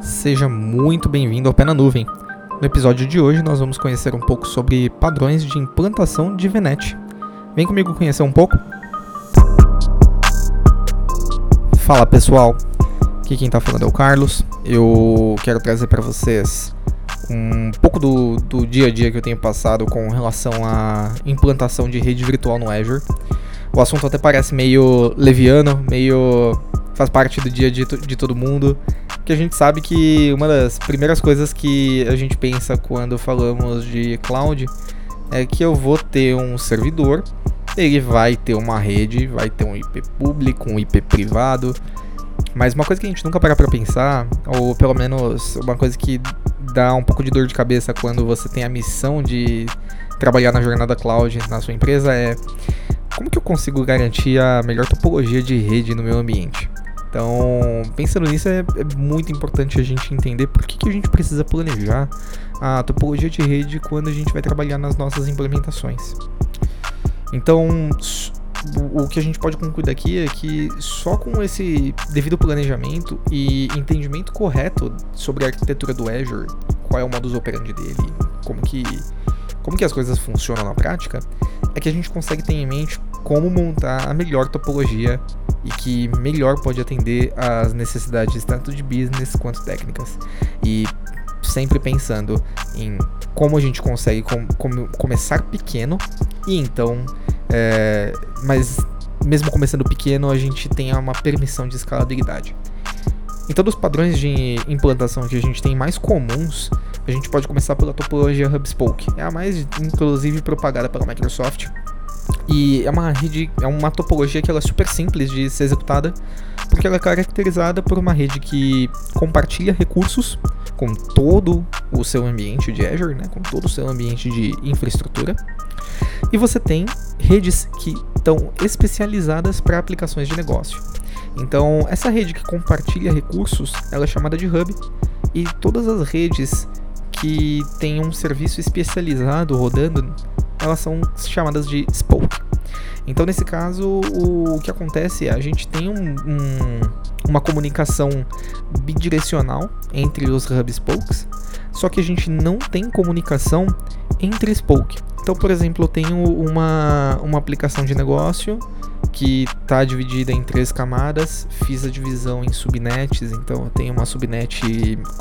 Seja muito bem-vindo ao Pé na Nuvem. No episódio de hoje nós vamos conhecer um pouco sobre padrões de implantação de VNet. Vem comigo conhecer um pouco? Fala pessoal, aqui quem está falando é o Carlos. Eu quero trazer para vocês um pouco do, do dia a dia que eu tenho passado com relação à implantação de rede virtual no Azure. O assunto até parece meio leviano, meio faz parte do dia dia de todo mundo, que a gente sabe que uma das primeiras coisas que a gente pensa quando falamos de cloud é que eu vou ter um servidor, ele vai ter uma rede, vai ter um IP público, um IP privado, mas uma coisa que a gente nunca para pra pensar, ou pelo menos uma coisa que dá um pouco de dor de cabeça quando você tem a missão de trabalhar na jornada cloud na sua empresa é como que eu consigo garantir a melhor topologia de rede no meu ambiente? Então, pensando nisso, é, é muito importante a gente entender por que, que a gente precisa planejar a topologia de rede quando a gente vai trabalhar nas nossas implementações. Então, o que a gente pode concluir daqui é que só com esse devido planejamento e entendimento correto sobre a arquitetura do Azure, qual é o modus operandi dele, como que, como que as coisas funcionam na prática, é que a gente consegue ter em mente como montar a melhor topologia e que melhor pode atender às necessidades tanto de business quanto técnicas. E sempre pensando em como a gente consegue com, com, começar pequeno e então, é, mas mesmo começando pequeno, a gente tenha uma permissão de escalabilidade. Então, dos padrões de implantação que a gente tem mais comuns, a gente pode começar pela topologia Hubspoke. É a mais, inclusive, propagada pela Microsoft e é uma rede, é uma topologia que ela é super simples de ser executada, porque ela é caracterizada por uma rede que compartilha recursos com todo o seu ambiente de Azure, né, com todo o seu ambiente de infraestrutura. E você tem redes que estão especializadas para aplicações de negócio. Então, essa rede que compartilha recursos, ela é chamada de hub, e todas as redes que têm um serviço especializado rodando elas são chamadas de spoke. Então, nesse caso, o, que acontece é a gente tem um, um, uma comunicação bidirecional entre os hub spokes, só que a gente não tem comunicação entre spoke. Então, por exemplo, eu tenho uma, uma aplicação de negócio que está dividida em três camadas, fiz a divisão em subnets, então eu tenho uma subnet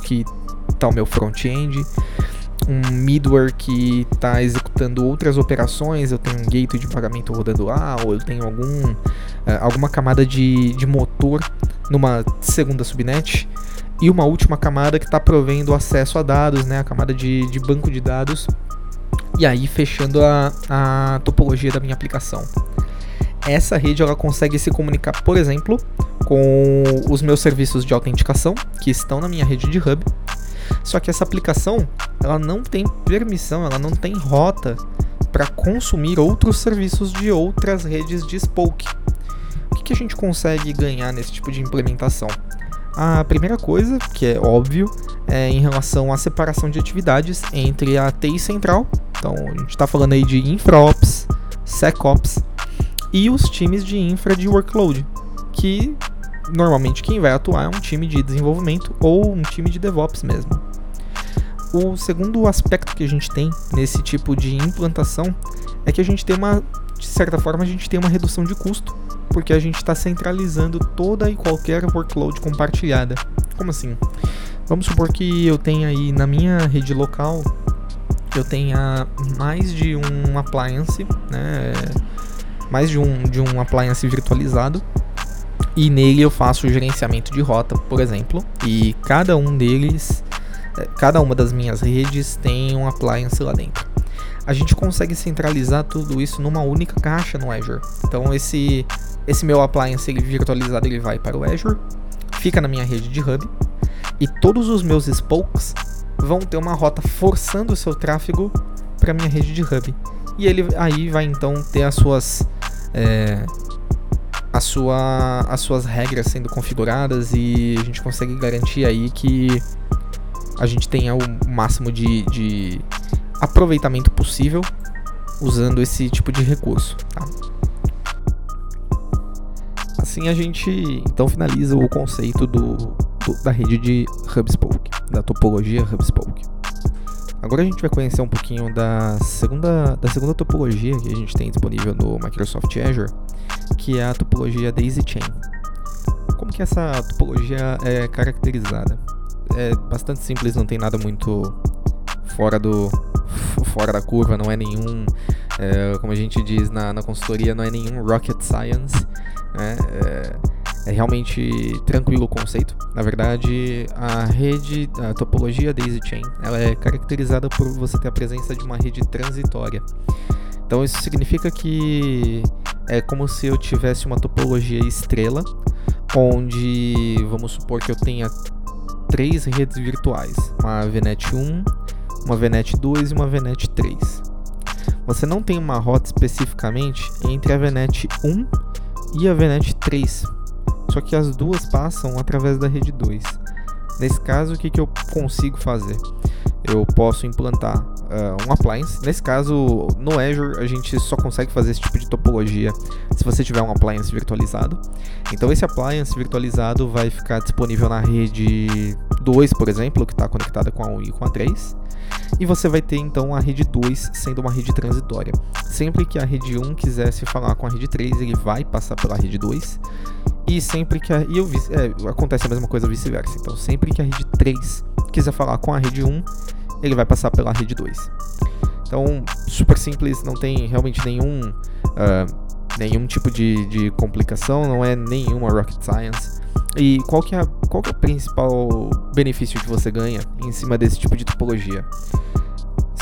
que está o meu front-end, um middleware que está executando outras operações, eu tenho um gateway de pagamento rodando lá, ou eu tenho algum, uh, alguma camada de, de motor numa segunda subnet, e uma última camada que está provendo acesso a dados, né, a camada de, de banco de dados, e aí fechando a, a topologia da minha aplicação. Essa rede ela consegue se comunicar, por exemplo, com os meus serviços de autenticação que estão na minha rede de hub só que essa aplicação, ela não tem permissão, ela não tem rota para consumir outros serviços de outras redes de Spoke. O que, que a gente consegue ganhar nesse tipo de implementação? A primeira coisa, que é óbvio, é em relação à separação de atividades entre a TI central, então a gente está falando aí de InfraOps, SecOps, e os times de infra de workload, que normalmente quem vai atuar é um time de desenvolvimento ou um time de DevOps mesmo. O segundo aspecto que a gente tem nesse tipo de implantação é que a gente tem uma, de certa forma, a gente tem uma redução de custo, porque a gente está centralizando toda e qualquer workload compartilhada. Como assim? Vamos supor que eu tenha aí na minha rede local, eu tenha mais de um appliance, né? Mais de um, de um appliance virtualizado e nele eu faço o gerenciamento de rota, por exemplo, e cada um deles, é, cada uma das minhas redes tem um appliance lá dentro. A gente consegue centralizar tudo isso numa única caixa no Azure. Então esse esse meu appliance ele virtualizado ele vai para o Azure, fica na minha rede de hub e todos os meus spokes vão ter uma rota forçando o seu tráfego para minha rede de hub. E ele aí vai então ter as suas é, a sua, as suas regras sendo configuradas e a gente consegue garantir aí que a gente tenha o máximo de, de aproveitamento possível usando esse tipo de recurso. Tá? Assim a gente então finaliza o conceito do, do da rede de Hubspoke, da topologia Hubspoke. Agora a gente vai conhecer um pouquinho da segunda, da segunda topologia que a gente tem disponível no Microsoft Azure, que é a topologia Daisy Chain. Como que essa topologia é caracterizada? É bastante simples, não tem nada muito fora do fora da curva, não é nenhum, é, como a gente diz na, na consultoria, não é nenhum rocket science. Né? É, é realmente tranquilo o conceito. Na verdade, a rede, a topologia Daisy Chain, ela é caracterizada por você ter a presença de uma rede transitória. Então isso significa que é como se eu tivesse uma topologia estrela, onde vamos supor que eu tenha três redes virtuais, uma VNet 1, uma VNet 2 e uma VNet 3. Você não tem uma rota especificamente entre a VNet 1 e a VNet 3, só que as duas passam através da rede 2. Nesse caso, o que, que eu consigo fazer? Eu posso implantar uh, um appliance. Nesse caso, no Azure, a gente só consegue fazer esse tipo de topologia se você tiver um appliance virtualizado. Então, esse appliance virtualizado vai ficar disponível na rede 2, por exemplo, que está conectada com a 1 e com a 3. E você vai ter então a rede 2 sendo uma rede transitória. Sempre que a rede 1 quiser se falar com a rede 3, ele vai passar pela rede 2. E sempre que a. E eu, é, acontece a mesma coisa vice-versa. Então, sempre que a rede 3 quiser falar com a rede 1, ele vai passar pela rede 2. Então, super simples, não tem realmente nenhum, uh, nenhum tipo de, de complicação, não é nenhuma rocket science. E qual que, é, qual que é o principal benefício que você ganha em cima desse tipo de topologia?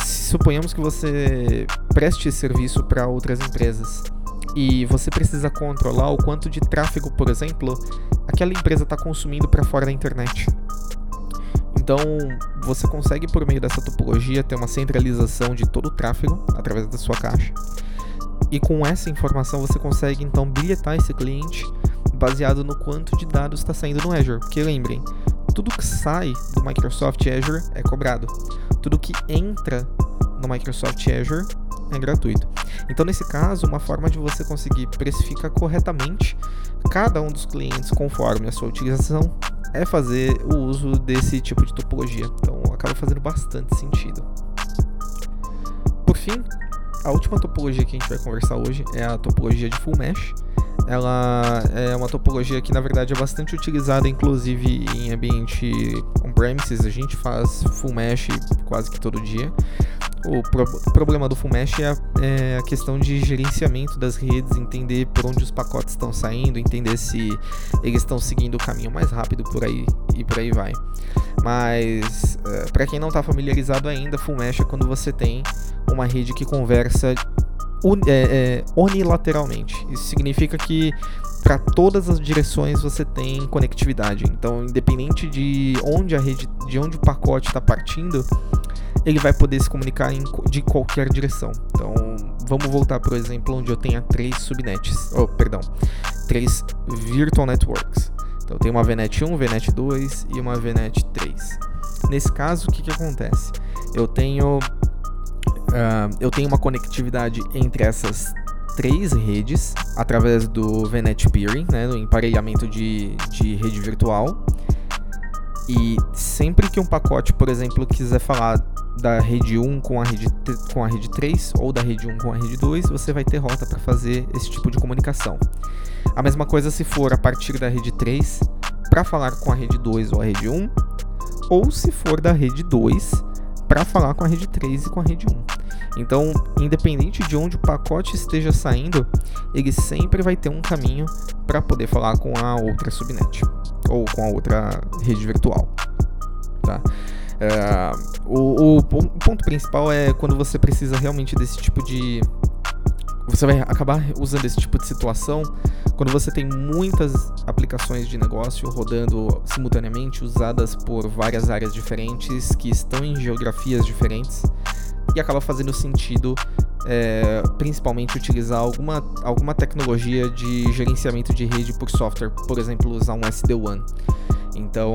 Suponhamos que você preste serviço para outras empresas e você precisa controlar o quanto de tráfego, por exemplo, aquela empresa está consumindo para fora da internet. Então, você consegue, por meio dessa topologia, ter uma centralização de todo o tráfego através da sua caixa. E com essa informação, você consegue então bilhetar esse cliente baseado no quanto de dados está saindo no Azure. Porque lembrem, tudo que sai do Microsoft Azure é cobrado. Tudo que entra no Microsoft Azure é gratuito. Então, nesse caso, uma forma de você conseguir precificar corretamente cada um dos clientes conforme a sua utilização é fazer o uso desse tipo de topologia. Então, acaba fazendo bastante sentido. Por fim, a última topologia que a gente vai conversar hoje é a topologia de Full Mesh. Ela é uma topologia que na verdade é bastante utilizada, inclusive em ambiente on-premises. A gente faz Full Mesh quase que todo dia. O pro problema do Full Mesh é a, é a, questão de gerenciamento das redes, entender por onde os pacotes estão saindo, entender se eles estão seguindo o caminho mais rápido por aí e por aí vai. Mas é, para quem não está familiarizado ainda, Full Mesh é quando você tem uma rede que conversa un, é, é, unilateralmente. Isso significa que para todas as direções você tem conectividade. Então, independente de onde a rede, de onde o pacote está partindo, ele vai poder se comunicar em, de qualquer direção. Então, vamos voltar, por exemplo, onde eu tenha três subnets, oh, perdão, três virtual networks. Então, eu tenho uma VNet 1, VNet 2 e uma VNet 3. Nesse caso, o que, que acontece? Eu tenho, uh, eu tenho uma conectividade entre essas três redes através do VNet Peering, né, no emparelhamento de, de rede virtual. E sempre que um pacote, por exemplo, quiser falar da rede 1 com a rede, com a rede 3 ou da rede 1 com a rede 2, você vai ter rota para fazer esse tipo de comunicação. A mesma coisa se for a partir da rede 3 para falar com a rede 2 ou a rede 1, ou se for da rede 2 para falar com a rede 3 e com a rede 1. Então, independente de onde o pacote esteja saindo, ele sempre vai ter um caminho para poder falar com a outra subnet ou com a outra rede virtual. Tá? É, o, o, o ponto principal é quando você precisa realmente desse tipo de você vai acabar usando esse tipo de situação quando você tem muitas aplicações de negócio rodando simultaneamente, usadas por várias áreas diferentes, que estão em geografias diferentes, e acaba fazendo sentido, é, principalmente, utilizar alguma, alguma tecnologia de gerenciamento de rede por software, por exemplo, usar um SD-WAN. Então,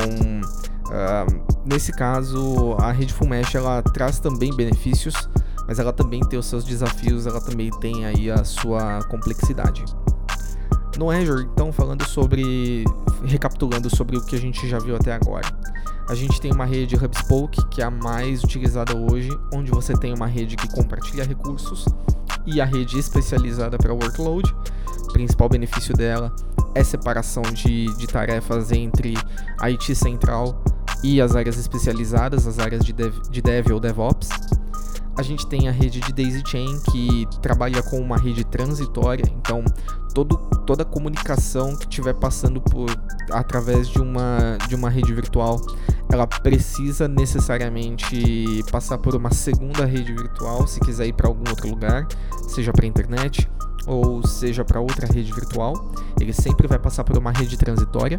nesse caso, a rede Full Mesh ela traz também benefícios, mas ela também tem os seus desafios, ela também tem aí a sua complexidade. No Azure, então, falando sobre. recapitulando sobre o que a gente já viu até agora. A gente tem uma rede HubSpoke, que é a mais utilizada hoje, onde você tem uma rede que compartilha recursos e a rede especializada para workload. O principal benefício dela é separação de, de tarefas entre a IT central e as áreas especializadas, as áreas de dev, de dev ou DevOps. A gente tem a rede de Daisy Chain, que trabalha com uma rede transitória, então todo, toda comunicação que estiver passando por através de uma, de uma rede virtual, ela precisa necessariamente passar por uma segunda rede virtual, se quiser ir para algum outro lugar, seja para a internet ou seja para outra rede virtual, ele sempre vai passar por uma rede transitória.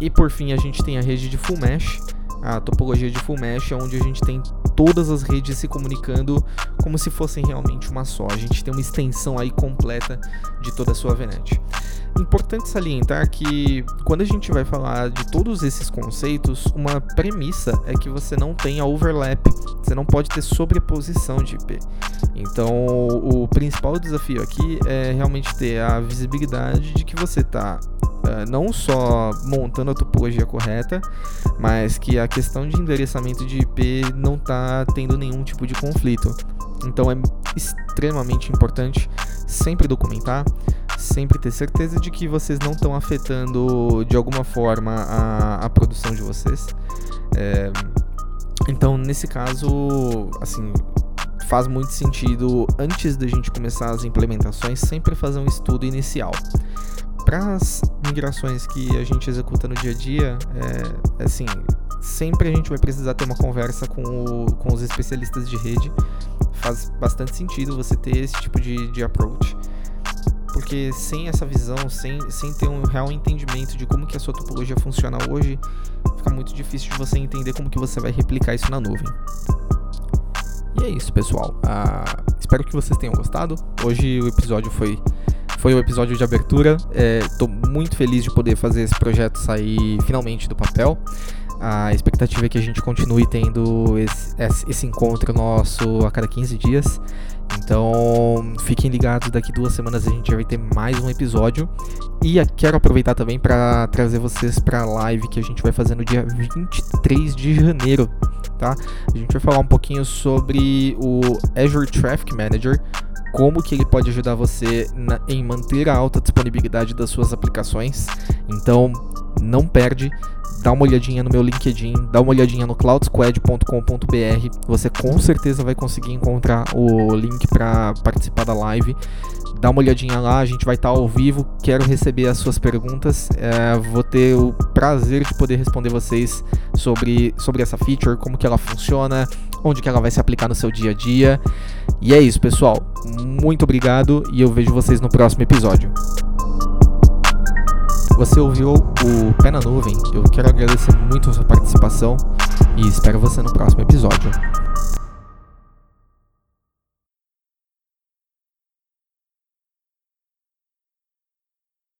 E por fim, a gente tem a rede de full mesh, a topologia de full mesh, onde a gente tem todas as redes se comunicando como se fossem realmente uma só. A gente tem uma extensão aí completa de toda a sua VNet. Importante salientar que quando a gente vai falar de todos esses conceitos, uma premissa é que você não tenha overlap, você não pode ter sobreposição de IP. Então, o principal desafio aqui é realmente ter a visibilidade de que você está uh, não só montando a topologia correta, mas que a questão de endereçamento de IP não está tendo nenhum tipo de conflito. Então é extremamente importante sempre documentar, sempre ter certeza de que vocês não estão afetando de alguma forma a, a produção de vocês. É, então, nesse caso, assim, faz muito sentido antes da gente começar as implementações sempre fazer um estudo inicial para as migrações que a gente executa no dia a dia, é, assim, sempre a gente vai precisar ter uma conversa com, o, com os especialistas de rede. Faz bastante sentido você ter esse tipo de, de approach. Porque sem essa visão, sem, sem ter um real entendimento de como que a sua topologia funciona hoje, fica muito difícil de você entender como que você vai replicar isso na nuvem. E é isso, pessoal. Ah, espero que vocês tenham gostado. Hoje o episódio foi foi o episódio de abertura. Estou é, muito feliz de poder fazer esse projeto sair finalmente do papel. A expectativa é que a gente continue tendo esse, esse encontro nosso a cada 15 dias. Então, fiquem ligados, daqui duas semanas a gente vai ter mais um episódio. E quero aproveitar também para trazer vocês para a live que a gente vai fazer no dia 23 de janeiro, tá? A gente vai falar um pouquinho sobre o Azure Traffic Manager, como que ele pode ajudar você na, em manter a alta disponibilidade das suas aplicações. Então, não perde, dá uma olhadinha no meu LinkedIn, dá uma olhadinha no cloudsquad.com.br. Você com certeza vai conseguir encontrar o link para participar da live. Dá uma olhadinha lá, a gente vai estar tá ao vivo. Quero receber as suas perguntas. É, vou ter o prazer de poder responder vocês sobre, sobre essa feature, como que ela funciona, onde que ela vai se aplicar no seu dia a dia. E é isso, pessoal. Muito obrigado e eu vejo vocês no próximo episódio. Você ouviu o Pé na Nuvem. Eu quero agradecer muito a sua participação e espero você no próximo episódio.